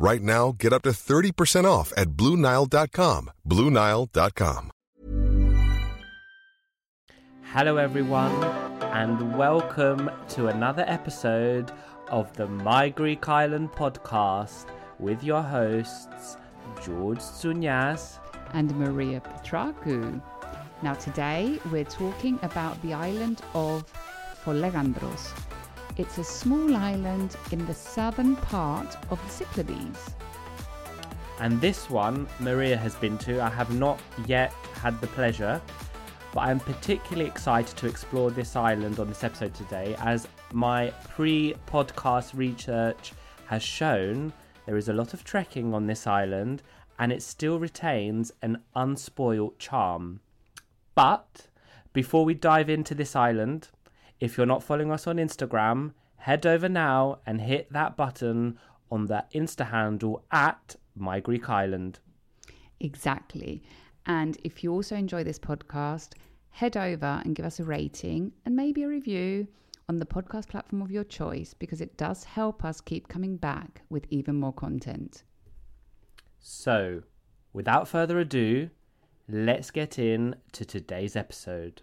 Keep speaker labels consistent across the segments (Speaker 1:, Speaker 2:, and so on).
Speaker 1: Right now, get up to 30% off at BlueNile.com. BlueNile.com.
Speaker 2: Hello, everyone, and welcome to another episode of the My Greek Island podcast with your hosts, George Tsunyas.
Speaker 3: and Maria Petraku. Now, today we're talking about the island of Folegandros. It's a small island in the southern part of the Cyclades.
Speaker 2: And this one, Maria has been to. I have not yet had the pleasure, but I'm particularly excited to explore this island on this episode today as my pre podcast research has shown there is a lot of trekking on this island and it still retains an unspoiled charm. But before we dive into this island, if you're not following us on Instagram, head over now and hit that button on the Insta handle at My Greek Island.
Speaker 3: Exactly. And if you also enjoy this podcast, head over and give us a rating and maybe a review on the podcast platform of your choice because it does help us keep coming back with even more content.
Speaker 2: So, without further ado, let's get in to today's episode.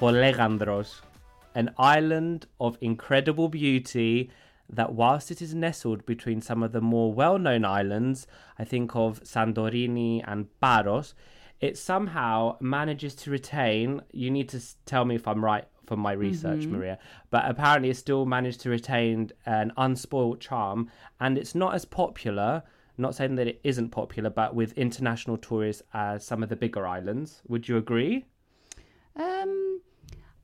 Speaker 2: Folegandros, an island of incredible beauty that, whilst it is nestled between some of the more well known islands, I think of Santorini and Paros, it somehow manages to retain. You need to tell me if I'm right from my research, Maria, but apparently it still managed to retain an unspoilt charm and it's not as popular. Not saying that it isn't popular, but with international tourists as some of the bigger islands. Would you agree?
Speaker 3: Um,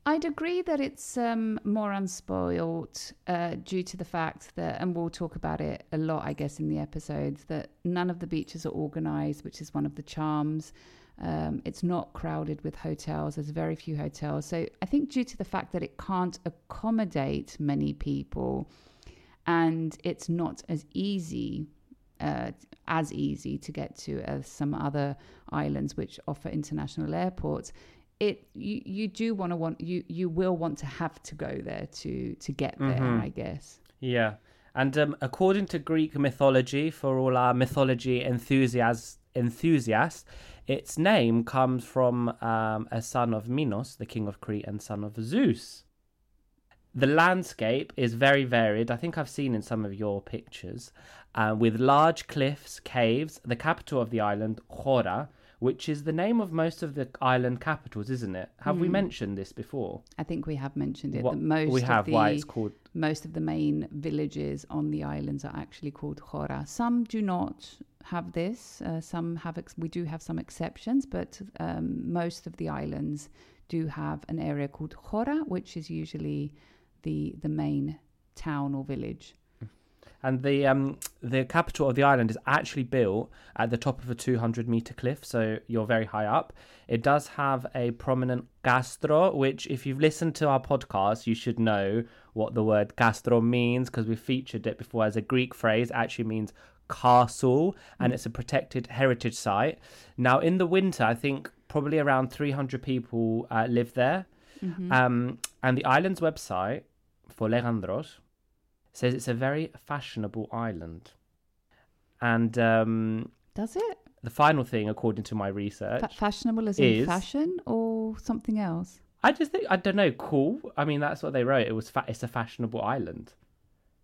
Speaker 3: I'd agree that it's um, more unspoiled uh, due to the fact that, and we'll talk about it a lot, I guess, in the episodes, that none of the beaches are organized, which is one of the charms. Um, it's not crowded with hotels. There's very few hotels. So I think due to the fact that it can't accommodate many people and it's not as easy uh, as easy to get to as some other islands which offer international airports it you, you do want to want you you will want to have to go there to to get there i guess
Speaker 2: Yeah. And um, according to Greek mythology, for all our mythology enthusiasts, enthusiasts its name comes from um, a son of Minos, the king of Crete and son of Zeus. The landscape is very varied. I think I've seen in some of your pictures, uh, with large cliffs, caves, the capital of the island, Chora, which is the name of most of the island capitals, isn't it? Have we
Speaker 3: Mm.
Speaker 2: mentioned this before?
Speaker 3: I think we have mentioned it.
Speaker 2: What-
Speaker 3: most
Speaker 2: we have
Speaker 3: of the,
Speaker 2: why it's called.
Speaker 3: most of the main villages on the islands are actually called Hora. Some do not have this. Uh, some have. Ex- we do have some exceptions, but um, most of the islands do have an area called Hora, which is usually the the main town or village.
Speaker 2: And the um the capital of the island is actually built at the top of a 200 meter cliff, so you're very high up. It does have a prominent kastro, which if you've listened to our podcast, you should know what the word kastro means because we featured it before as a Greek phrase. It actually means castle, and it's a protected heritage site. Now, in the winter, I think probably around 300 people uh, live there. Um, and the island's website Folegandros says it's a very fashionable island. And um,
Speaker 3: Does it
Speaker 2: the final thing, according to my research,
Speaker 3: Fa- fashionable as in
Speaker 2: is-
Speaker 3: fashion or something else?
Speaker 2: I just think I don't know, cool. I mean, that's what they wrote. It was fa- it's a fashionable island.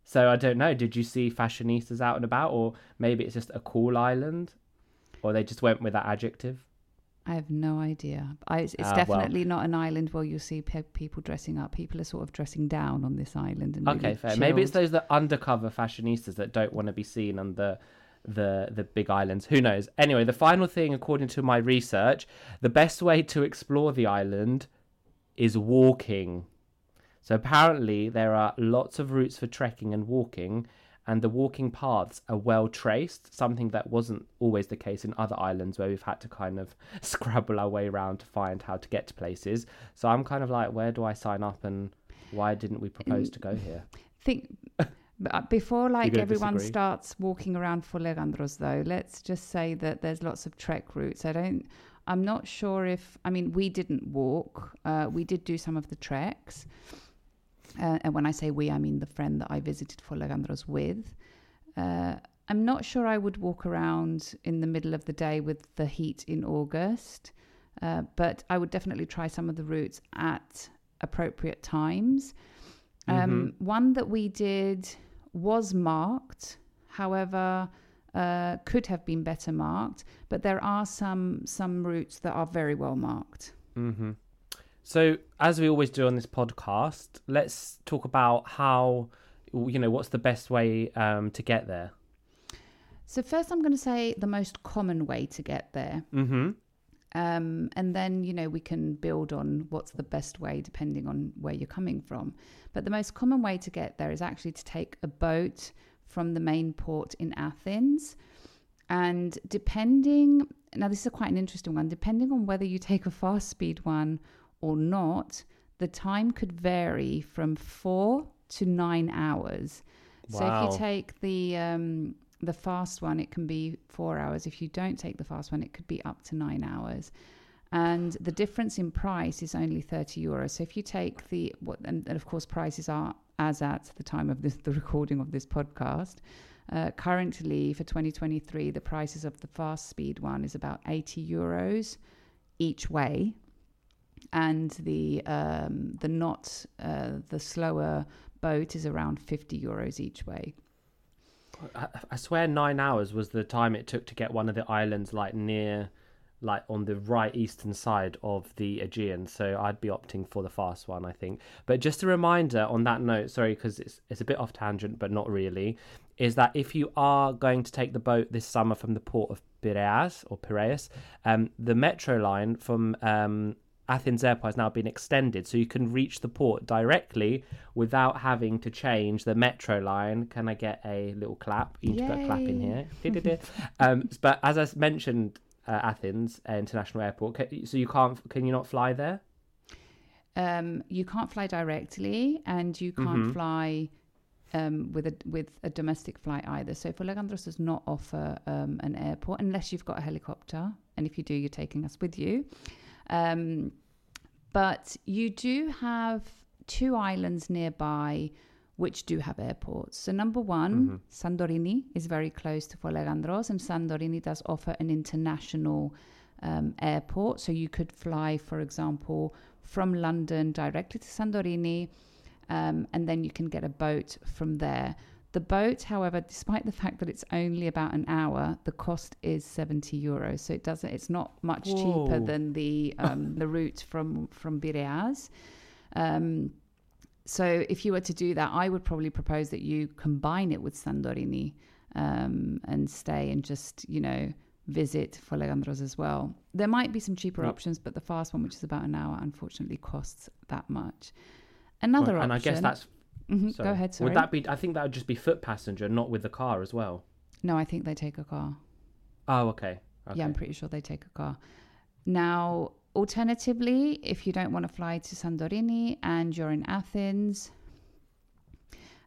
Speaker 2: So I don't know. Did you see fashionistas out and about, or maybe it's just a cool island, or they just went with that adjective?
Speaker 3: I have no idea. I, it's it's
Speaker 2: Ah, well.
Speaker 3: definitely not an island where you'll see pe- people dressing up. People are sort of dressing down on this island. And
Speaker 2: Okay,
Speaker 3: really
Speaker 2: fair. Maybe it's those that undercover fashionistas that don't want to be seen on the the the big islands. Who knows? Anyway, the final thing, according to my research, the best way to explore the island is walking. So apparently there are lots of routes for trekking and walking, and the walking paths are well traced. Something that wasn't always the case in other islands where we've had to kind of scrabble our way around to find how to get to places. So I'm kind of like, where do I sign up and why didn't we propose to go here?
Speaker 3: think uh, before like everyone
Speaker 2: disagree?
Speaker 3: starts walking around Folegandros though let's just say that there's lots of trek routes i don't i'm not sure if i mean we didn't walk uh, we did do some of the treks uh, and when i say we i mean the friend that i visited Folegandros with uh, i'm not sure i would walk around in the middle of the day with the heat in august uh, but i would definitely try some of the routes at appropriate times um, One that we did was marked, however, uh, could have been better marked. But there are some some routes that are very well marked.
Speaker 2: hmm So, as we always do on this podcast, let's talk about how, you know, what's the best way um, to get there.
Speaker 3: So first, I'm going to say the most common way to get there,
Speaker 2: Mm-hmm.
Speaker 3: um, and then you know we can build on what's the best way depending on where you're coming from. But the most common way to get there is actually to take a boat from the main port in Athens. And depending, now this is quite an interesting one, depending on whether you take a fast speed one or not, the time could vary from four to nine hours. So if you take the um, the fast one, it can be four hours. If you don't take the fast one, it could be up to nine hours. And the difference in price is only 30 euros. So if you take the, what, and, and of course, prices are as at the time of this, the recording of this podcast. Uh, currently, for 2023, the prices of the fast speed one is about 80 euros each way, and the um, the not uh, the slower boat is around 50 euros each way.
Speaker 2: I, I swear nine hours was the time it took to get one of the islands like near like on the right eastern side of the Aegean. So I'd be opting for the fast one, I think. But just a reminder on that note, sorry, because it's it's a bit off tangent, but not really, is that if you are going to take the boat this summer from the port of Piraeus or Piraeus, um, the metro line from um, Athens Airport has now been extended, so you can reach the port directly without having to change the metro line. Can I get a little clap? You need to put a clap in here. um, but as I mentioned, uh, Athens uh, International Airport. So you can't? Can you not fly there?
Speaker 3: Um, you can't fly directly, and you can't
Speaker 2: Mhm.
Speaker 3: fly um, with a with a domestic flight either. So Folegandros does not offer um, an airport unless you've got a helicopter, and if you do, you're taking us with you. Um, but you do have two islands nearby which do have airports. So number one, Santorini is very close to Folegandros, and Santorini does offer an international um, airport. So you could fly, for example, from London directly to Santorini, um, and then you can get a boat from there. The boat, however, despite the fact that it's only about an hour, the cost is 70 euros. So it doesn't it's not much cheaper than the um, the route from from Bireas. Um, so if you were to do that, I would probably propose that you combine it with Santorini um, and stay and just, you know, visit Folegandros as well. There might be some cheaper options, but the fast one, which is about an hour, unfortunately costs that much. Another
Speaker 2: and
Speaker 3: option.
Speaker 2: And I guess that's.
Speaker 3: Mhm,
Speaker 2: sorry.
Speaker 3: Go ahead, sorry.
Speaker 2: Would that be? I think that would just be foot passenger, not with the car as well.
Speaker 3: No, I think they take a car.
Speaker 2: Oh, okay. okay.
Speaker 3: Yeah, I'm pretty sure they take a car. Now, alternatively, if you don't want to fly to Santorini and you're in Athens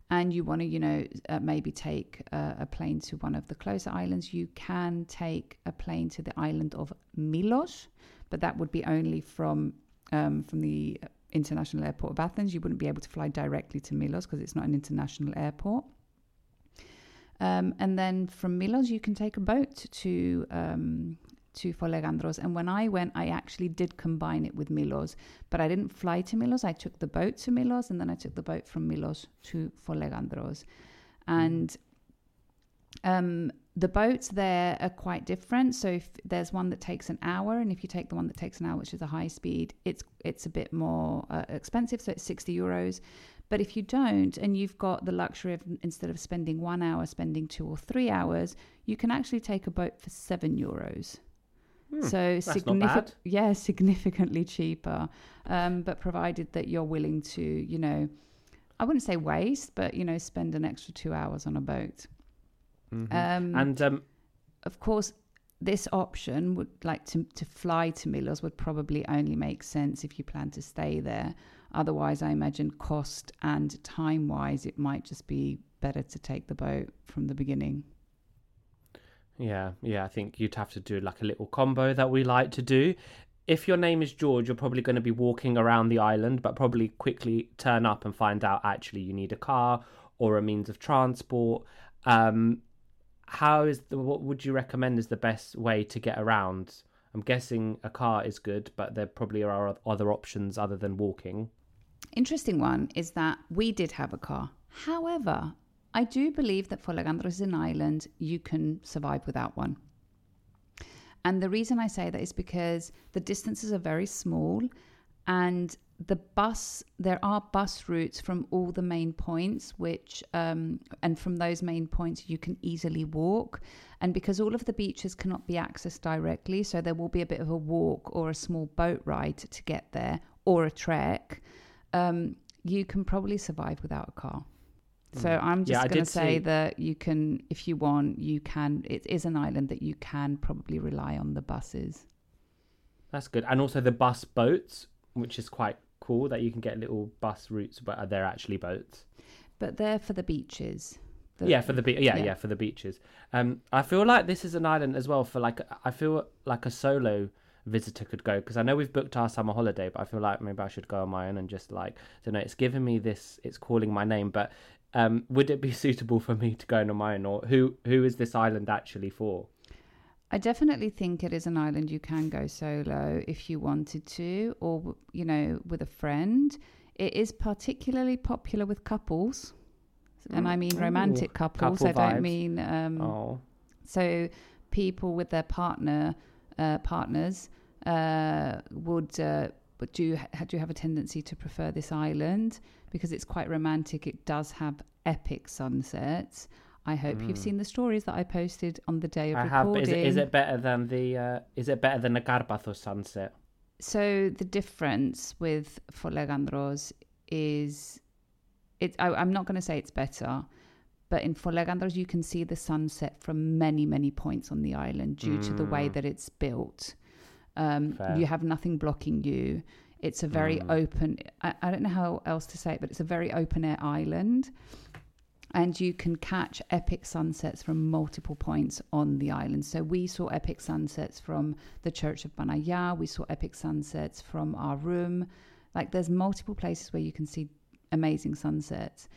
Speaker 3: and you want to, you know, uh, maybe take uh, a plane to one of the closer islands, you can take a plane to the island of Milos, but that would be only from um, from the international airport of Athens. You wouldn't be able to fly directly to Milos because it's not an international airport. Um, and then from Milos, you can take a boat to um, to Folegandros. And when I went, I actually did combine it with Milos, but I didn't fly to Milos. I took the boat to Milos, and then I took the boat from Milos to Folegandros. And um, the boats there are quite different. So if there's one that takes an hour, and if you take the one that takes an hour, which is a high speed, it's it's a bit more uh, expensive. So it's sixty euros. But if you don't, and you've got the luxury of instead of spending one hour, spending two or three hours, you can actually take a boat for seven euros. so
Speaker 2: Hmm, not
Speaker 3: significant, yeah, significantly cheaper. Um, but provided that you're willing to, you know, I wouldn't say waste, but you know, spend an extra two hours on a boat. Um,
Speaker 2: and um,
Speaker 3: of course, this option would like to to fly to Milos would probably only make sense if you plan to stay there. Otherwise, I imagine cost and time wise, it might just be better to take the boat from the beginning.
Speaker 2: Yeah, yeah, I think you'd have to do like a little combo that we like to do. If your name is George, you're probably going to be walking around the island, but probably quickly turn up and find out actually you need a car or a means of transport. Um, how is the what would you recommend is the best way to get around? I'm guessing a car is good, but there probably are other options other than walking.
Speaker 3: Interesting one is that we did have a car. However, I do believe that for Folegandros is an island you can survive without one. And the reason I say that is because the distances are very small and the bus there are bus routes from all the main points which um, and from those main points you can easily walk and because all of the beaches cannot be accessed directly so there will be a bit of a walk or a small boat ride to get there or a trek um, you can probably survive without a car so i'm
Speaker 2: Mm. Yeah,
Speaker 3: just going to say
Speaker 2: see-
Speaker 3: that you can if you want you can it is an island that you can probably rely on the buses
Speaker 2: That's good. And also the bus boats, which is quite cool that you can get little bus routes, but they're actually boats.
Speaker 3: but they're for the beaches The-
Speaker 2: yeah, for the be- yeah,
Speaker 3: yeah.
Speaker 2: yeah, for the beaches. Um, I feel like this is an island as well for like I feel like a solo visitor could go because I know we've booked our summer holiday, but I feel like maybe I should go on my own and just like don't know. It's giving me this. It's calling my name, but um, would it be suitable for me to go on my own, or who who is this island actually for?
Speaker 3: I definitely think it is an island you can go solo if you wanted to, or you know, with a friend. It is particularly popular with couples, and I mean romantic
Speaker 2: Ooh,
Speaker 3: couples.
Speaker 2: couple
Speaker 3: I don't
Speaker 2: vibes.
Speaker 3: mean um,
Speaker 2: Oh,
Speaker 3: so people with their partner uh, partners uh, would. Uh, but do do have a tendency to prefer this island because it's quite romantic. It does have epic sunsets. I hope you've seen the stories that I posted on the day of
Speaker 2: Mm. I have.
Speaker 3: Recording.
Speaker 2: is it, is it better than the? Uh, is it better than the Carpathos sunset?
Speaker 3: So the difference with Folegandros is, it. I, I'm not going to say it's better, but in Folegandros you can see the sunset from many many points on the island due to the way that it's built. Um, you have nothing blocking you. It's a very open. I, I don't know how else to say it, but it's a very open air island. And you can catch epic sunsets from multiple points on the island. So we saw epic sunsets from the Church of Panagia. We saw epic sunsets from our room. Like there's multiple places where you can see amazing sunsets.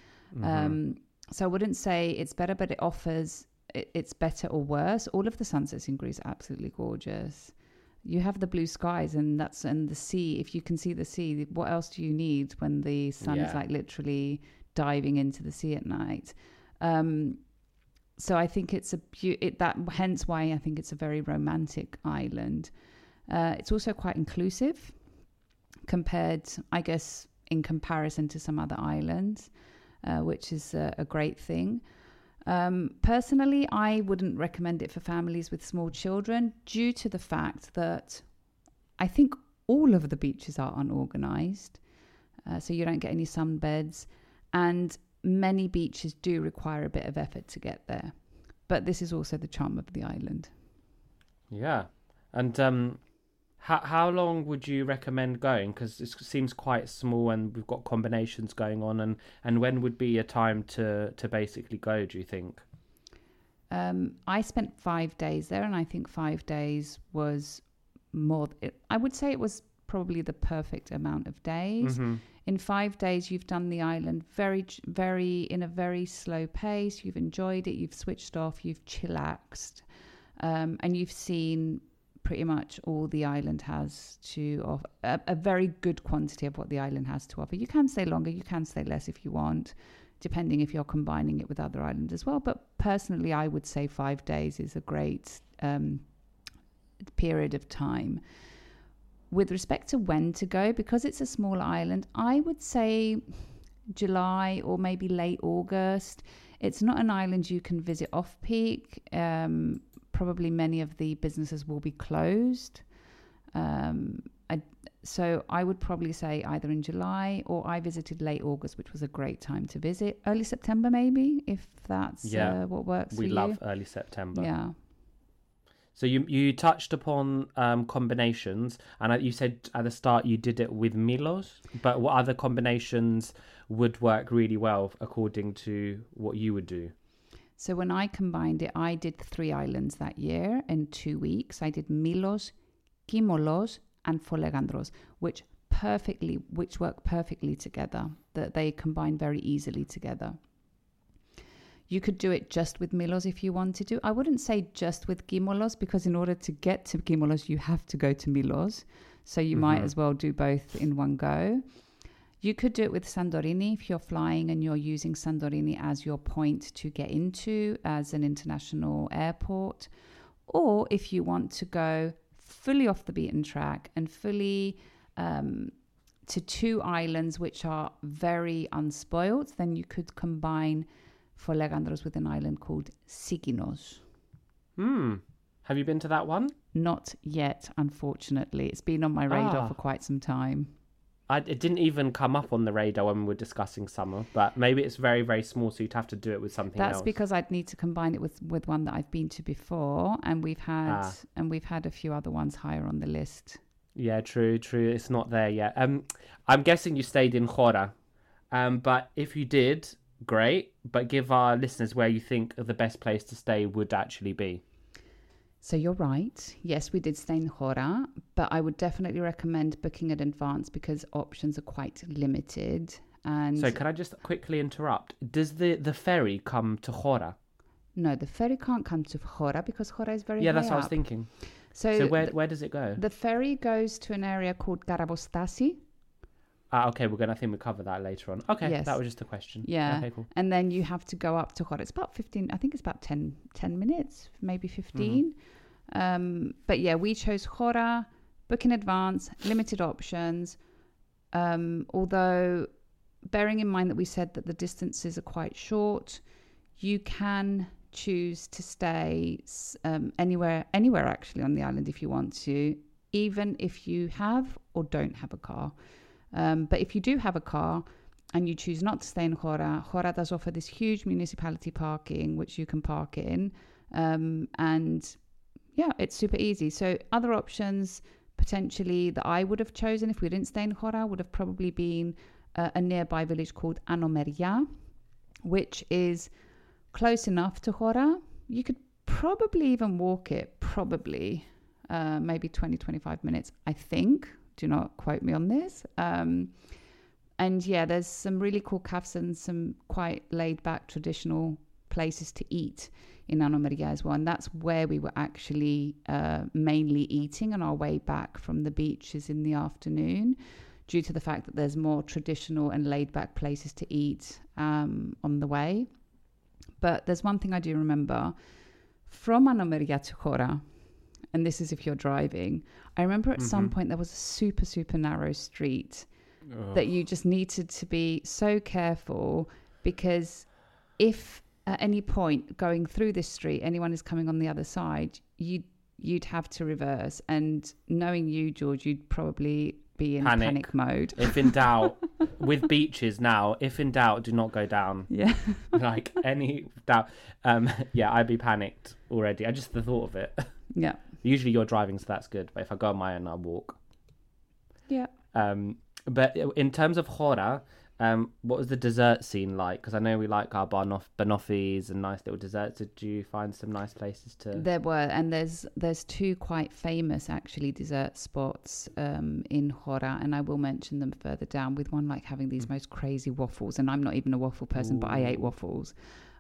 Speaker 3: Um, so I wouldn't say it's better, but it offers it, it's better or worse. All of the sunsets in Greece are absolutely gorgeous. You have the blue skies and that's and the sea. If you can see the sea, what else do you need when the sun is like literally diving into the sea at night? Um, so I think it's a beau- it, that hence why I think it's a very romantic island. Uh, it's also quite inclusive compared, I guess, in comparison to some other islands, uh, which is a, a great thing. Um, personally, I wouldn't recommend it for families with small children due to the fact that I think all of the beaches are unorganized, uh, so you don't get any sunbeds, and many beaches do require a bit of effort to get there. But this is also the charm of the island.
Speaker 2: Yeah. And um, how how long would you recommend going? Because it seems quite small, and we've got combinations going on. And and when would be a time to to basically go? Do you think?
Speaker 3: Um, I spent five days there, and I think five days was more. I would say it was probably the perfect amount of days.
Speaker 2: Mm-hmm.
Speaker 3: In five days, you've done the island very, very in a very slow pace. You've enjoyed it. You've switched off. You've chillaxed, um, and you've seen pretty much all the island has to offer. A, a very good quantity of what the island has to offer. You can stay longer. You can stay less if you want, depending if you're combining it with other islands as well. But personally, I would say five days is a great um, period of time. With respect to when to go, because it's a small island, I would say July or maybe late August. It's not an island you can visit off peak. Um, probably many of the businesses will be closed. Um, I, so I would probably say either in July or I visited late August, which was a great time to visit. Early September, maybe, if that's
Speaker 2: Yeah.
Speaker 3: uh, what works
Speaker 2: We love
Speaker 3: you.
Speaker 2: early September.
Speaker 3: Yeah.
Speaker 2: So you you touched upon um, combinations, and you said at the start you did it with Milos, but what other combinations would work really well according to what you would do?
Speaker 3: So when I combined it, I did three islands that year in two weeks. I did Milos, Kimolos, and Folegandros, which perfectly, which work perfectly together. That they combine very easily together. You could do it just with Milos if you wanted to. I wouldn't say just with Kimolos because in order to get to Kimolos, you have to go to Milos. So you might
Speaker 2: Mhm.
Speaker 3: as well do both in one go. You could do it with Santorini if you're flying and you're using Santorini as your point to get into as an international airport. Or if you want to go fully off the beaten track and fully um, to two islands which are very unspoiled, then you could combine Folegandros with an island called Sikinos.
Speaker 2: Hmm. Have you been to that one?
Speaker 3: Not yet, unfortunately. It's been on my radar
Speaker 2: Ah.
Speaker 3: for quite some time.
Speaker 2: I, it didn't even come up on the radar when we were discussing summer, but maybe it's very, very small, so you'd have to do it with something
Speaker 3: That's
Speaker 2: else.
Speaker 3: because I'd need to combine it with, with one that I've been to before, and we've had
Speaker 2: Ah.
Speaker 3: and we've had a few other ones higher on the list.
Speaker 2: Yeah, true, true. It's not there yet. Um, I'm guessing you stayed in Chora, um, but if you did, great. But give our listeners where you think the best place to stay would actually be.
Speaker 3: So you're right. Yes, we did stay in Hora, but I would definitely recommend booking in advance because options are quite limited. And
Speaker 2: So can I just quickly interrupt? Does the the ferry come to Chora?
Speaker 3: no, the ferry can't come to Hora because Hora is very
Speaker 2: Yeah, that's what I was thinking.
Speaker 3: So,
Speaker 2: So where where does it go?
Speaker 3: the ferry goes to an area called Karavostasi,
Speaker 2: Ah, okay, we're gonna I think we cover that later on. Okay,
Speaker 3: Yes.
Speaker 2: that was just a question.
Speaker 3: Yeah.
Speaker 2: Okay, cool.
Speaker 3: and then you have to go up to Hora. It's about 15, I think it's about 10, 10 minutes, maybe 15. Um, but yeah, we chose Hora, book in advance, limited options. Um, although, bearing in mind that we said that the distances are quite short, you can choose to stay um, anywhere, anywhere actually on the island if you want to, even if you have or don't have a car. Um, but if you do have a car, and you choose not to stay in Hora, Hora does offer this huge municipality parking which you can park in. Um, and yeah, it's super easy. So, other options potentially that I would have chosen if we didn't stay in Hora would have probably been uh, a nearby village called Anomeria, which is close enough to Hora. You could probably even walk it, probably uh, maybe 20, 25 minutes, I think. Do not quote me on this. Um, and yeah, there's some really cool cafes and some quite laid back traditional places to eat in Anomeria as well. And that's where we were actually uh, mainly eating on our way back from the beaches in the afternoon, due to the fact that there's more traditional and laid back places to eat um, on the way. but there's one thing I do remember from Anomeria to Hora, and this is if you're driving. I remember at some point there was a super, super narrow street that you just needed to be so careful because if at any point going through this street anyone is coming on the other side, you'd you'd have to reverse. And knowing you, George, you'd probably be in
Speaker 2: Panic.
Speaker 3: panic, mode.
Speaker 2: If in doubt, with beaches now, if in doubt, do not go down.
Speaker 3: yeah.
Speaker 2: like any doubt. Um, yeah, I'd be panicked already. I just the thought of it.
Speaker 3: yeah.
Speaker 2: Usually you're driving, so that's good. But if I go on my own, I'll walk.
Speaker 3: Yeah.
Speaker 2: Um, but in terms of Hora, um, what was the dessert scene like? Because I know we like our banoff- banoffees and nice little desserts. Did you find some nice places to?
Speaker 3: There were, and there's there's two quite famous actually dessert spots um, in Hora, and I will mention them further down. With one like having
Speaker 2: Mm.
Speaker 3: these most crazy waffles, and I'm not even a waffle person, but I ate waffles.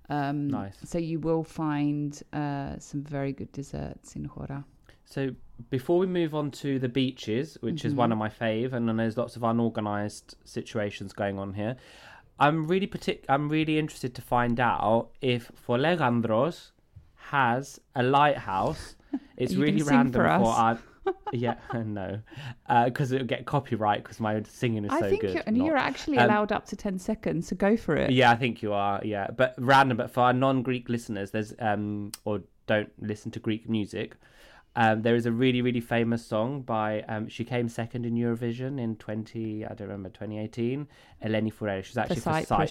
Speaker 3: Um,
Speaker 2: Nice.
Speaker 3: So you will find uh, some very good desserts in Hora.
Speaker 2: So before we move on to the beaches, which is one of my fave, and then there's lots of unorganized situations going on here. I'm really partic- I'm really interested to find out if Folegandros has a lighthouse. It's really random
Speaker 3: for us.
Speaker 2: our. Yeah, no, because it'll get copyright because my singing is
Speaker 3: I
Speaker 2: so
Speaker 3: think
Speaker 2: good.
Speaker 3: you're, and
Speaker 2: not-
Speaker 3: you're actually
Speaker 2: Um,
Speaker 3: allowed up to ten seconds, so go for it.
Speaker 2: Yeah, I think you are. Yeah, but random. But for our non-Greek listeners, there's um or don't listen to Greek music. Um, there is a really really famous song by um she came second in Eurovision in twenty I don't remember twenty eighteen. Eleni Foureira. She's actually for
Speaker 3: Cyprus.
Speaker 2: Cyprus.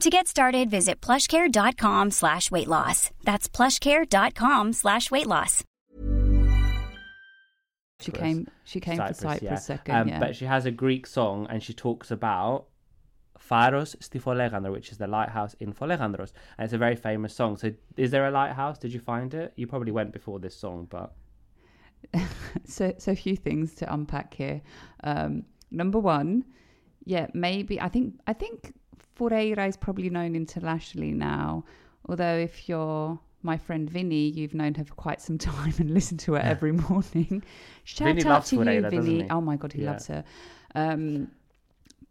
Speaker 4: To get started, visit plushcare.com slash weight loss. That's plushcare.com slash weight loss.
Speaker 3: She came. She came for Cyprus
Speaker 2: yeah.
Speaker 3: second.
Speaker 2: Um,
Speaker 3: yeah.
Speaker 2: But she has a Greek song and she talks about Pharos sti Folegandro, which is the lighthouse in Folegandros, and it's a very famous song. So, is there a lighthouse? Did you find it? You probably went before this song, but
Speaker 3: so so a few things to unpack here. Um, number one, yeah, maybe I think I think Foureira is probably known internationally now. Although if you're my friend Vinny, you've known her for quite some time and listened to her every morning. Shout
Speaker 2: Vinny
Speaker 3: out
Speaker 2: loves
Speaker 3: to you,
Speaker 2: Foureira, doesn't
Speaker 3: Vinny. Oh my god, he
Speaker 2: Yeah.
Speaker 3: loves her. Um,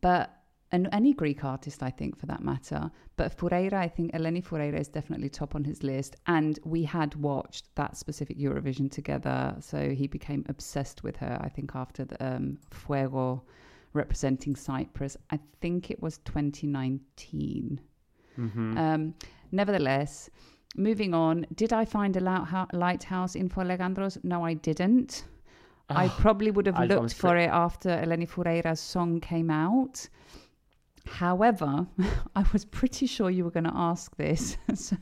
Speaker 3: but and any Greek artist, I think, for that matter. But Foureira, I think Eleni Foureira is definitely top on his list. And we had watched that specific Eurovision together, so he became obsessed with her. I think after the um, Fuego representing Cyprus, I think it was 2019. Um, nevertheless, moving on. Did I find a lighthouse in Folegandros? No, I didn't. I probably would have
Speaker 2: I-
Speaker 3: looked for it after Eleni Foureira's song came out. However, I was pretty sure you were going to ask this so,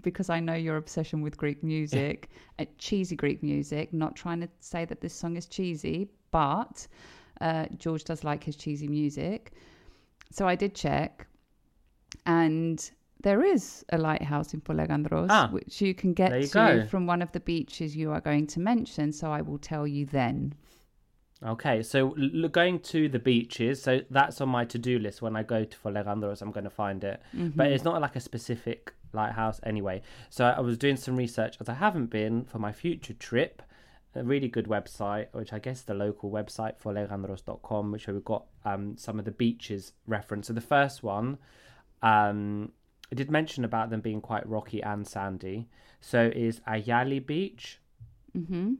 Speaker 3: because I know your obsession with Greek music, uh, cheesy Greek music. Not trying to say that this song is cheesy, but uh, George does like his cheesy music. So I did check, and there is a lighthouse in Folegandros,
Speaker 2: Ah,
Speaker 3: which you can get
Speaker 2: you
Speaker 3: to
Speaker 2: go.
Speaker 3: from one of the beaches you are going to mention. So I will tell you then.
Speaker 2: Okay, so going to the beaches, so that's on my to-do list. When I go to Folegandros, I'm going to find it, but it's not like a specific lighthouse anyway. So I was doing some research as I haven't been for my future trip. A really good website, which I guess the local website for folegandros.com, which we've got um, some of the beaches referenced. So the first one, um, I did mention about them being quite rocky and sandy. So is Ayali Beach.
Speaker 3: hmm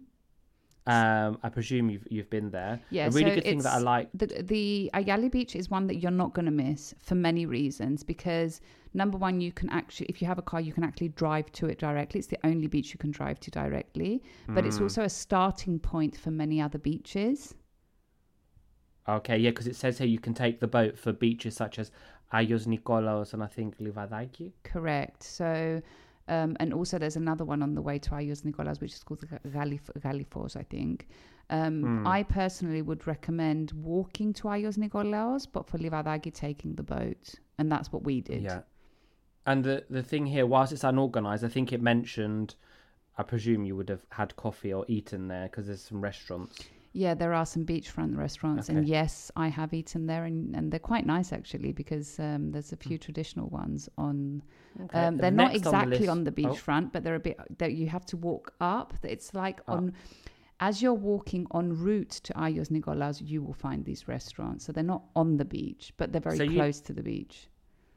Speaker 2: Um, I presume you've you've been there.
Speaker 3: Yeah,
Speaker 2: a really
Speaker 3: so
Speaker 2: good thing that I like.
Speaker 3: The the Ayali Beach is one that you're not going to miss for many reasons. Because number one, you can actually, if you have a car, you can actually drive to it directly. It's the only beach you can drive to directly. But
Speaker 2: Hmm.
Speaker 3: it's also a starting point for many other beaches.
Speaker 2: Okay, yeah, because it says here you can take the boat for beaches such as Ayos Nikolaos and I think Livadaki.
Speaker 3: Correct. So, um, and also there's another one on the way to Ayos Nikolaos, which is called the Galif- Galifos, I think. Um, I personally would recommend walking to Ayos Nikolaos, but for Livadaki, taking the boat. And that's what we did.
Speaker 2: Yeah. And the the thing here, whilst it's unorganized, I think it mentioned. I presume you would have had coffee or eaten there because there's some restaurants.
Speaker 3: Yeah, there are some beachfront restaurants, and yes, I have eaten there, and, and they're quite nice actually because um, there's a few traditional ones on. Um, they're not
Speaker 2: Next on the
Speaker 3: exactly
Speaker 2: list-
Speaker 3: on the
Speaker 2: oh.
Speaker 3: beachfront, but they're a bit that you have to walk up. It's like
Speaker 2: Ah.
Speaker 3: on. As you're walking en route to Ayos Nicolas, you will find these restaurants. So they're not on the beach, but they're very
Speaker 2: So you-
Speaker 3: close to the beach.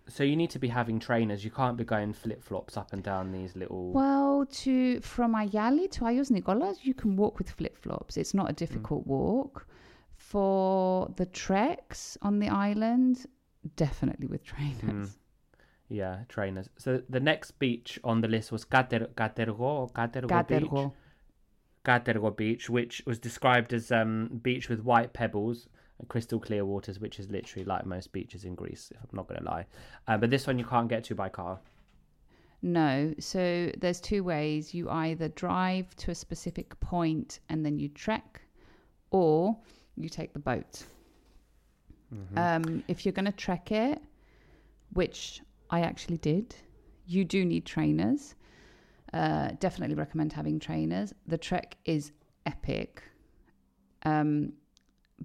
Speaker 2: So you need to be having trainers. You can't be going flip flops up and down these little.
Speaker 3: Well, to from Ayali to Ayos Nicolas, you can walk with flip flops. It's
Speaker 2: Mm.
Speaker 3: not a difficult walk. For the treks on the island, definitely with trainers.
Speaker 2: Yeah, trainers. So the next beach on the list was Cater- Katergo or Katergo, Beach. Katergo. Beach, which was described as um beach with white pebbles crystal clear waters, which is literally like most beaches in Greece. If I'm not going to lie, uh, but this one you can't get to by car.
Speaker 3: No, so there's two ways. You either drive to a specific point and then you trek, or you take the boat. Um, if you're going to trek it, which I actually did, you do need trainers. Uh, definitely recommend having trainers. The trek is epic. Um,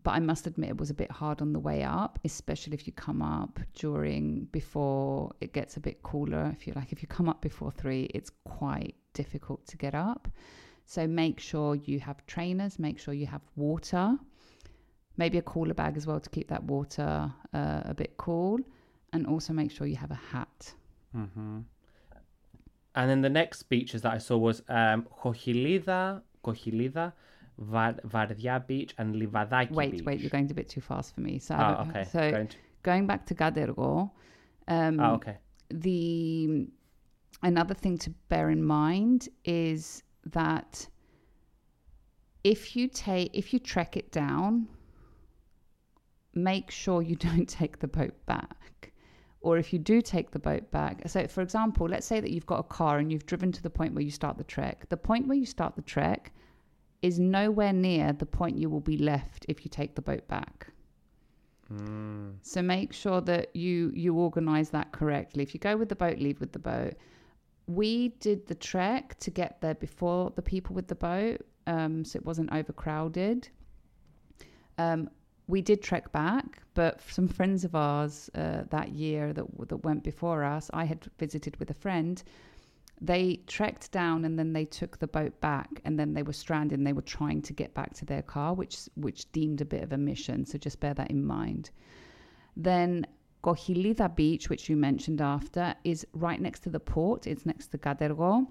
Speaker 3: but I must admit it was a bit hard on the way up, especially if you come up during before it gets a bit cooler. If you like, if you come up before three, it's quite difficult to get up. So make sure you have trainers. Make sure you have water, maybe a cooler bag as well to keep that water uh, a bit cool, and also make sure you have a hat.
Speaker 2: And then the next beaches that I saw was um, Kohilida, Var- Vardia Beach, and Livadaki
Speaker 3: Wait,
Speaker 2: Beach.
Speaker 3: wait, you're going a bit too fast for me. So,
Speaker 2: Oh, okay.
Speaker 3: so
Speaker 2: Going to-
Speaker 3: going back to Katergo, um,
Speaker 2: Oh, okay.
Speaker 3: the another thing to bear in mind is that if you take if you trek it down make sure you don't take the boat back or if you do take the boat back so for example let's say that you've got a car and you've driven to the point where you start the trek the point where you start the trek is nowhere near the point you will be left if you take the boat back so make sure that you you organize that correctly. If you go with the boat, leave with the boat. We did the trek to get there before the people with the boat, um, so it wasn't overcrowded. Um, we did trek back, but some friends of ours uh, that year that that went before us, I had visited with a friend. They trekked down and then they took the boat back, and then they were stranded. and They were trying to get back to their car, which which deemed a bit of a mission. So just bear that in mind. Then Kohilida Beach, which you mentioned after, is right next to the port. It's next to Katergo.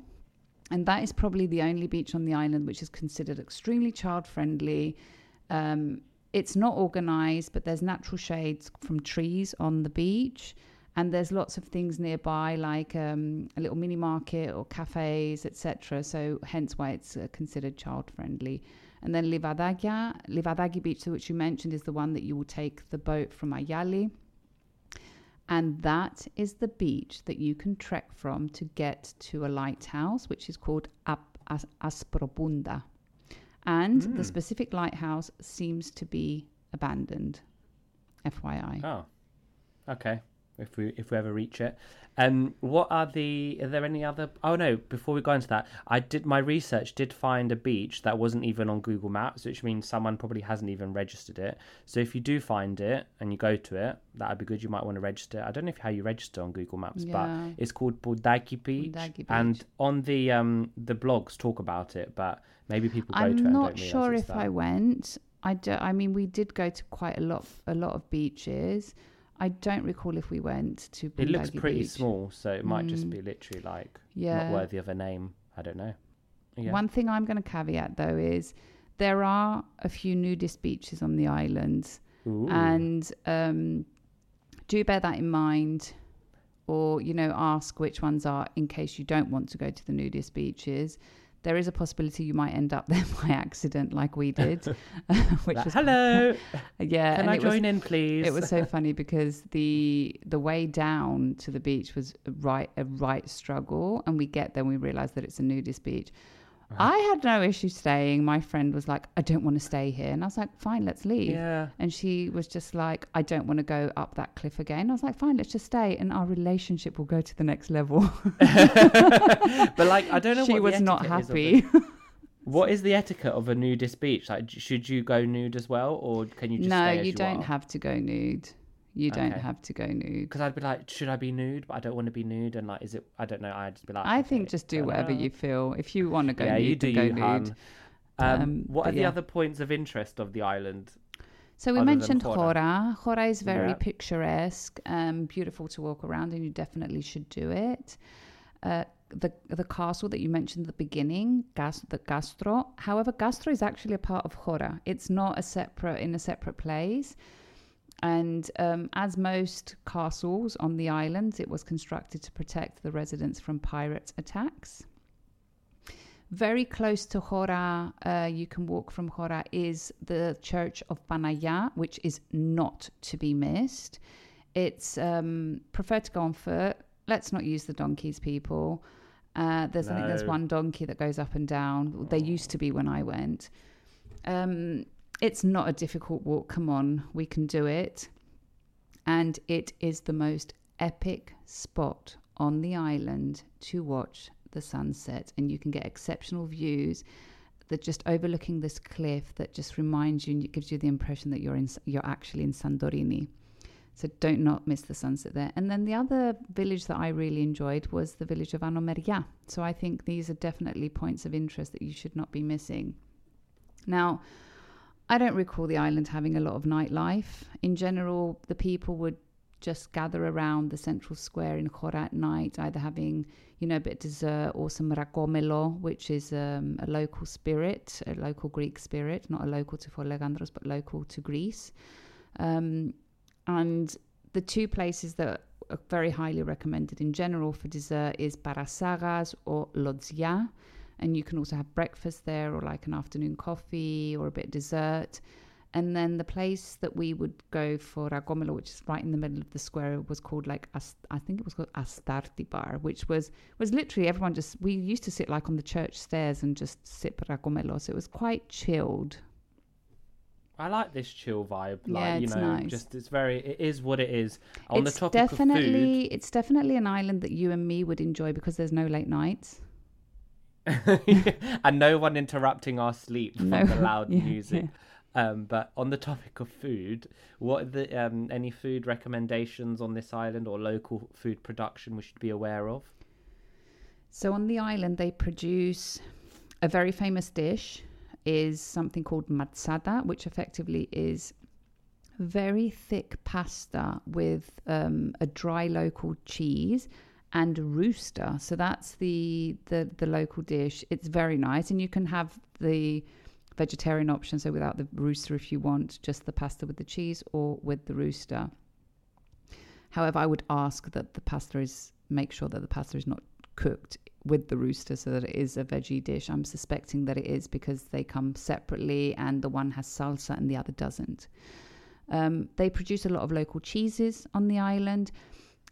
Speaker 3: And that is probably the only beach on the island which is considered extremely child friendly. Um, it's not organized, but there's natural shades from trees on the beach. And there's lots of things nearby, like um, a little mini market or cafes, etc. So, hence why it's uh, considered child friendly. And then Livadagia, Livadaki Beach, which you mentioned, is the one that you will take the boat from Ayali. And that is the beach that you can trek from to get to a lighthouse, which is called Ap- As- Aspropunda. And the specific lighthouse seems to be abandoned. FYI.
Speaker 2: Oh, okay. If we if we ever reach it, um, what are the? Are there any other? Oh no! Before we go into that, I did my research. Did find a beach that wasn't even on Google Maps, which means someone probably hasn't even registered it. So if you do find it and you go to it, that'd be good. You might want to register. I don't know if how you register on Google Maps,
Speaker 3: Yeah.
Speaker 2: but it's called Budaki Beach,
Speaker 3: Budaki
Speaker 2: and on the um the blogs talk about it, but maybe people go to it.
Speaker 3: I'm not sure if I went. I do, I mean, we did go to quite a lot, a lot of beaches. I don't recall if we went to.
Speaker 2: It looks
Speaker 3: Bundagi
Speaker 2: pretty
Speaker 3: Beach.
Speaker 2: small, so it might just be literally like
Speaker 3: Yeah.
Speaker 2: not worthy of a name. I don't know. Yeah.
Speaker 3: One thing I'm going to caveat though is there are a few nudist beaches on the island,
Speaker 2: Ooh.
Speaker 3: and um, do bear that in mind, or you know, ask which ones are in case you don't want to go to the nudist beaches. There is a possibility you might end up there by accident, like we did. which
Speaker 2: Like,
Speaker 3: was
Speaker 2: Hello,
Speaker 3: yeah.
Speaker 2: can I
Speaker 3: it was-
Speaker 2: join in, please?
Speaker 3: it was so funny because the the way down to the beach was a right a right struggle, and we get there and we realize that it's a nudist beach. Uh-huh. I had no issue staying. My friend was like, "I don't want to stay here," and I was like, "Fine, let's leave."
Speaker 2: Yeah.
Speaker 3: And she was just like, "I don't want to go up that cliff again." I was like, "Fine, let's just stay, and our relationship will go to the next level."
Speaker 2: but like, I don't know.
Speaker 3: she was not
Speaker 2: etiquette is of
Speaker 3: happy.
Speaker 2: What is the etiquette of a nudist beach? Like, should you go nude as well, or can you just
Speaker 3: no,
Speaker 2: stay as
Speaker 3: you
Speaker 2: you
Speaker 3: don't
Speaker 2: are?
Speaker 3: have to go nude. You don't
Speaker 2: Okay.
Speaker 3: have to go nude.
Speaker 2: Because I'd be like, should I be nude? But I don't want to be nude, and like, is it? I don't know. I'd just be like,
Speaker 3: I think just do whatever
Speaker 2: around.
Speaker 3: you feel. If you want to go
Speaker 2: yeah,
Speaker 3: nude,
Speaker 2: you do
Speaker 3: then
Speaker 2: you,
Speaker 3: go nude.
Speaker 2: Um,
Speaker 3: Um,
Speaker 2: what are the
Speaker 3: yeah.
Speaker 2: other points of interest of the island?
Speaker 3: So we mentioned
Speaker 2: Hora?
Speaker 3: Hora. Is very
Speaker 2: Yeah.
Speaker 3: picturesque, um, beautiful to walk around, and you definitely should do it. Uh, the the castle that you mentioned at the beginning, Gas, the Kastro. However, Kastro is actually a part of Hora. It's not a separate in a separate place. And um, as most castles on the islands, it was constructed to protect the residents from pirate attacks. Very close to Hora, uh, you can walk from Hora, is the Church of Panagia, which is not to be missed. It's um, prefer to go on foot. Let's not use the donkeys, people. Uh, there's I think there's one donkey that goes up and down. There used to be when I went. Um, it's not a difficult walk. Come on, we can do it. And it is the most epic spot on the island to watch the sunset. And you can get exceptional views that just overlooking this cliff that just reminds you and it gives you the impression that you're in you're actually in Santorini. So don't not miss the sunset there. And then the other village that I really enjoyed was the village of Anomeria. So I think these are definitely points of interest that you should not be missing. Now, I don't recall the island having a lot of nightlife. In general, the people would just gather around the central square in Chora at night, either having, you know, a bit of dessert or some rakomelo, which is um, a local spirit, a local Greek spirit, not a local to Folegandros, but local to Greece. Um, and the two places that are very highly recommended in general for dessert is Parasagas or Lodzia. And you can also have breakfast there or like an afternoon coffee or a bit of dessert. And then the place that we would go for rakomelo, which is right in the middle of the square, was called like I think it was called Astarti Bar, which was was literally everyone just we used to sit like on the church stairs and just sip rakomelo. So it was quite chilled.
Speaker 2: I like this chill vibe. Like,
Speaker 3: Yeah,
Speaker 2: you
Speaker 3: it's
Speaker 2: know,
Speaker 3: nice.
Speaker 2: just it's very, it is what it is. On
Speaker 3: it's
Speaker 2: the topic
Speaker 3: definitely it's definitely an island that you and me would enjoy because there's no late nights.
Speaker 2: and no one interrupting our sleep from the loud
Speaker 3: yeah,
Speaker 2: music. Um, but on the topic of food, what are the um, any food recommendations on this island or local food production we should be aware of?
Speaker 3: So on the island, they produce a very famous dish is something called matsata, which effectively is very thick pasta with um, a dry local cheese and rooster. So that's the, the the local dish. It's very nice, and you can have the vegetarian option, so without the rooster if you want, just the pasta with the cheese or with the rooster. However, I would ask that the pasta is make sure that the pasta is not cooked with the rooster so that it is a veggie dish. I'm suspecting that it is because they come separately and the one has salsa and the other doesn't. Um, they produce a lot of local cheeses on the island,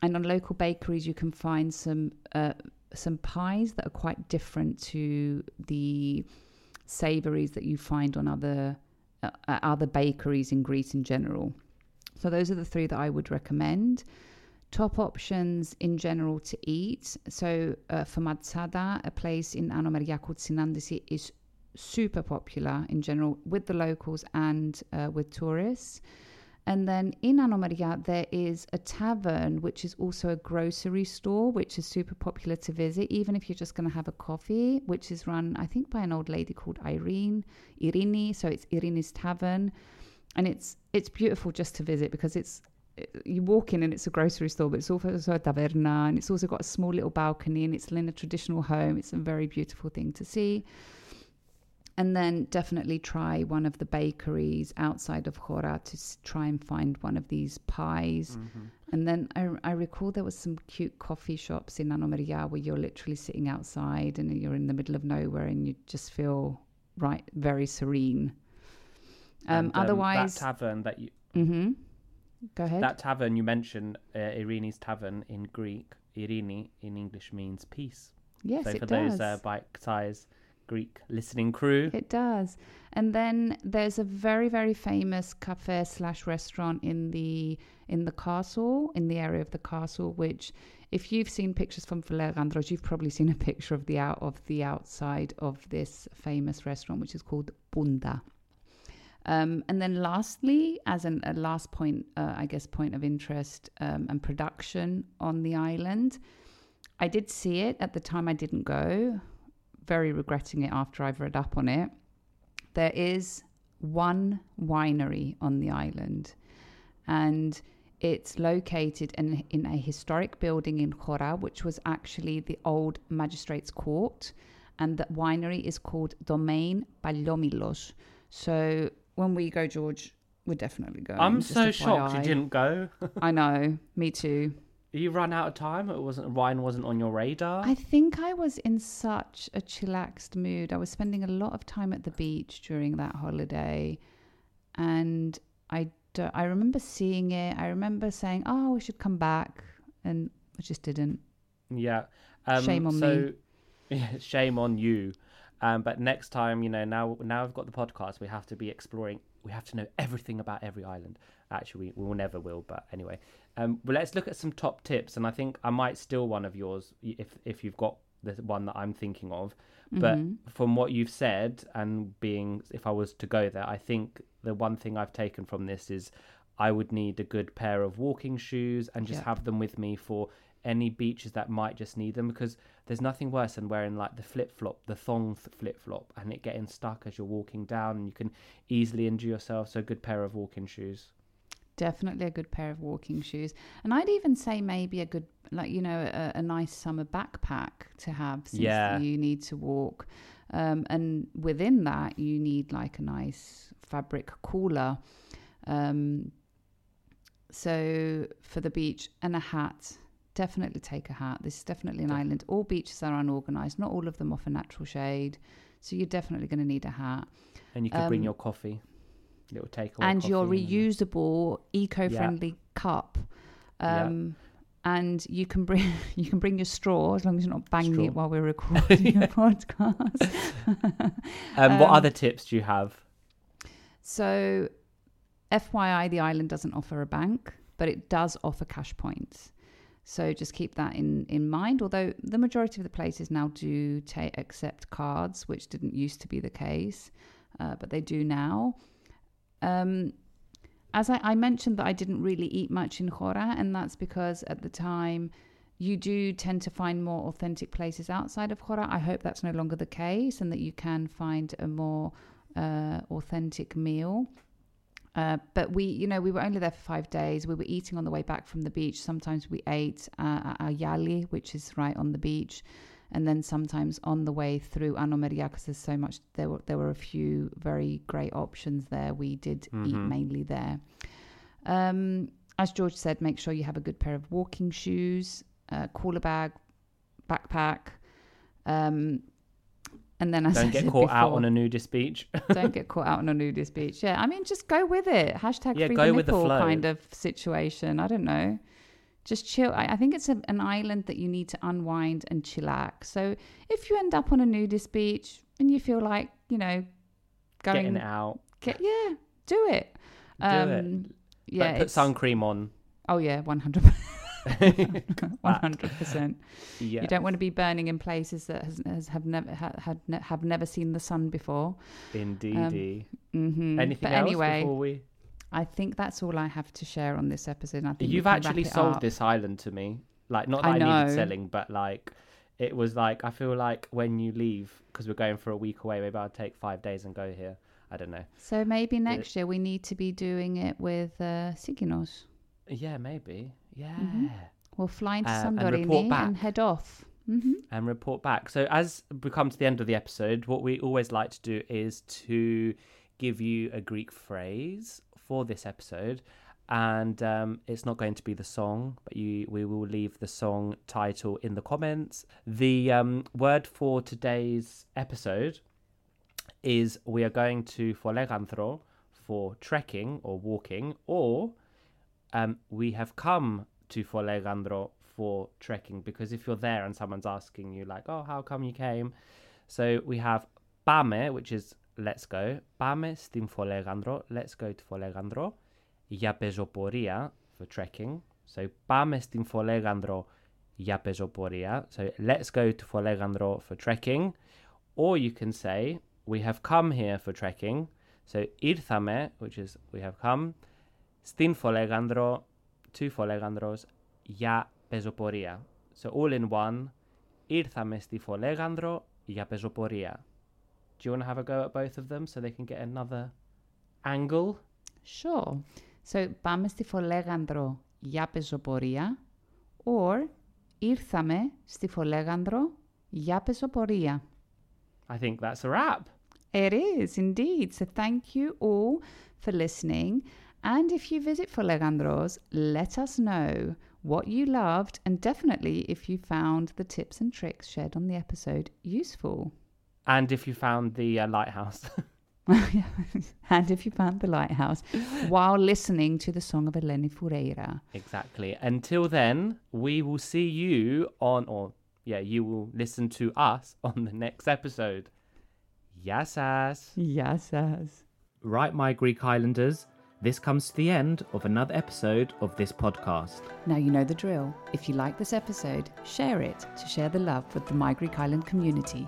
Speaker 3: and on local bakeries you can find some uh, some pies that are quite different to the savories that you find on other uh, other bakeries in Greece in general. So those are the three that I would recommend. Top options in general to eat. So uh, for Matsata, a place in Anomeria called Synantisi is super popular in general with the locals and uh, with tourists. And then in Anomeria, there is a tavern, which is also a grocery store, which is super popular to visit, even if you're just going to have a coffee, which is run, I think, by an old lady called Irene, Irini. So it's Irini's Tavern. And it's it's beautiful just to visit because it's you walk in and it's a grocery store, but it's also a taverna, and it's also got a small little balcony, and it's in a traditional home. It's a very beautiful thing to see. And then definitely try one of the bakeries outside of Hora to s- try and find one of these pies.
Speaker 2: Mm-hmm.
Speaker 3: And then I, I recall there was some cute coffee shops in Anomeria where you're literally sitting outside and you're in the middle of nowhere and you just feel right, very serene. Um,
Speaker 2: And,
Speaker 3: otherwise,
Speaker 2: that tavern that you
Speaker 3: hmm go ahead.
Speaker 2: that tavern you mentioned, uh, Irini's tavern in Greek, Irini in English means peace.
Speaker 3: yes,
Speaker 2: so
Speaker 3: it
Speaker 2: for
Speaker 3: does.
Speaker 2: those uh, bite-sized Greek listening crew,
Speaker 3: It does. And then there's a very, very famous cafe slash restaurant in the in the castle, in the area of the castle, which if you've seen pictures from Folegandros, you've probably seen a picture of the out of the outside of this famous restaurant, which is called Pounta. Um, and then lastly, as an, a last point, uh, I guess, point of interest um, and production on the island, I did see it at the time I didn't go, very regretting it after I've read up on it. There is one winery on the island, and it's located in, in a historic building in Chora, which was actually the old magistrate's court, and the winery is called Domain Paliomilos. So when we go, George, we're definitely going.
Speaker 2: I'm so shocked you didn't go.
Speaker 3: I know, me too.
Speaker 2: You ran out of time. It wasn't wine wasn't on your radar.
Speaker 3: I think I was in such a chillaxed mood. I was spending a lot of time at the beach during that holiday, and I do, I remember seeing it. I remember saying, "Oh, we should come back," and I just didn't.
Speaker 2: Yeah. Um,
Speaker 3: Shame on
Speaker 2: so,
Speaker 3: me.
Speaker 2: Shame on you. Um, but next time, you know, now now I've got the podcast, we have to be exploring. We have to know everything about every island. Actually, we, we will never will. But anyway, um, well, let's look at some top tips, and I think I might steal one of yours if if you've got the one that I'm thinking of. But from what you've said, and being if I was to go there, I think the one thing I've taken from this is I would need a good pair of walking shoes and just
Speaker 3: Yep.
Speaker 2: have them with me for any beaches that might just need them because there's nothing worse than wearing like the flip flop, the thong flip flop, and it getting stuck as you're walking down, and you can easily injure yourself. So, a good pair of walking shoes.
Speaker 3: Definitely a good pair of walking shoes, and I'd even say maybe a good, like you know, a, a nice summer backpack to have. Since
Speaker 2: Yeah.
Speaker 3: you need to walk, um, and within that, you need like a nice fabric cooler. Um, so for the beach and a hat, definitely take a hat. This is definitely an island. All beaches are unorganized. Not all of them offer natural shade, so you're definitely going to need a hat.
Speaker 2: And you could bring
Speaker 3: Um,
Speaker 2: your coffee, little takeaway.
Speaker 3: and your reusable eco-friendly cup
Speaker 2: Yeah.
Speaker 3: um and you can bring you can bring your straw as long as you're not banging
Speaker 2: Straw.
Speaker 3: it while we're recording a podcast
Speaker 2: Um, what
Speaker 3: um,
Speaker 2: other tips do you have?
Speaker 3: so fyi the island doesn't offer a bank but it does offer cash points so just keep that in in mind although the majority of the places now do take accept cards which didn't used to be the case uh, but they do now um as I, I mentioned that I didn't really eat much in Hora, and that's because at the time you do tend to find more authentic places outside of Hora. I hope that's no longer the case, and that you can find a more uh, authentic meal. Uh, but we, you know, we were only there for five days. We were eating on the way back from the beach. Sometimes we ate uh, at Agali, which is right on the beach, and then sometimes on the way through Anomeria, because there's so much. There were there were a few very great options there. We did eat mainly there. Um, as George said, make sure you have a good pair of walking shoes, uh, cooler bag, backpack, um, and then as I
Speaker 2: Don't get
Speaker 3: said
Speaker 2: caught out on a nudist beach.
Speaker 3: don't get caught out on a nudist beach. Yeah, I mean, just go with it. Hashtag
Speaker 2: Yeah,
Speaker 3: free
Speaker 2: go
Speaker 3: the
Speaker 2: with the
Speaker 3: nipple
Speaker 2: flow.
Speaker 3: kind of situation. I don't know. Just chill. I, I think it's a, an island that you need to unwind and chillax. So if you end up on a nudist beach and you feel like, you know, going,
Speaker 2: Getting out.
Speaker 3: Get, yeah, do it.
Speaker 2: Do it.
Speaker 3: Yeah.
Speaker 2: Like, put sun cream on.
Speaker 3: Oh yeah, one hundred, one hundred percent.
Speaker 2: Yeah.
Speaker 3: You don't want to be burning in places that has, has have never ha, had ne- have never seen the sun before.
Speaker 2: Indeedy.
Speaker 3: hmm
Speaker 2: Anything
Speaker 3: but
Speaker 2: else
Speaker 3: anyway,
Speaker 2: before we?
Speaker 3: I think that's all I have to share on this episode. I think
Speaker 2: You've actually sold
Speaker 3: up.
Speaker 2: this island to me. Like, not that
Speaker 3: I
Speaker 2: I, needed selling, but like, it was like I feel like when you leave because we're going for a week away, maybe I'll take five days and go here. I don't know.
Speaker 3: So maybe next year we need to be doing it with uh, Sikinos.
Speaker 2: Yeah, maybe. Yeah.
Speaker 3: Mm-hmm. We'll fly into
Speaker 2: Uh, and
Speaker 3: and head off
Speaker 2: and report back. So, as we come to the end of the episode, what we always like to do is to give you a Greek phrase for this episode. And um, it's not going to be the song, but you, we will leave the song title in the comments. The um, word for today's episode is we are going to folegandro for trekking or walking, or um, we have come to Folegandro for trekking because if you're there and someone's asking you like, oh, how come you came? So we have Pame, which is let's go. Pame στην Folegandro. Let's go to Folegandro. Για πεζοπορία for trekking. So Pame στην Folegandro για πεζοπορία. So let's go to Folegandro for trekking. Or you can say we have come here for trekking. So ήρθαμε, which is we have come, στην Folegandro, to Folegandros, για πεζοπορία. So all in one, ήρθαμε στη Folegandro για πεζοπορία. Do you want to have a go at both of them so they can get another angle?
Speaker 3: Sure. So πάμε στη Φολέγανδρο για πεζοπορία or ήρθαμε στη Φολέγανδρο για πεζοπορία.
Speaker 2: I think that's a wrap.
Speaker 3: It is indeed. So thank you all for listening. And if you visit Folegandros, let us know what you loved and definitely if you found the tips and tricks shared on the episode useful.
Speaker 2: And if you found the uh, lighthouse.
Speaker 3: and if you found the lighthouse while listening to the song of Eleni Foureira.
Speaker 2: exactly. Until then, we will see you on, or yeah, you will listen to us on the next episode. Yes, ass.
Speaker 3: Yes, yes.
Speaker 5: Right, my Greek Islanders, this comes to the end of another episode of this podcast.
Speaker 3: Now you know the drill. If you like this episode, share it to share the love with the My Greek Island community,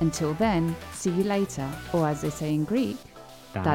Speaker 3: Until then, see you later, or as they say in Greek,
Speaker 5: Τα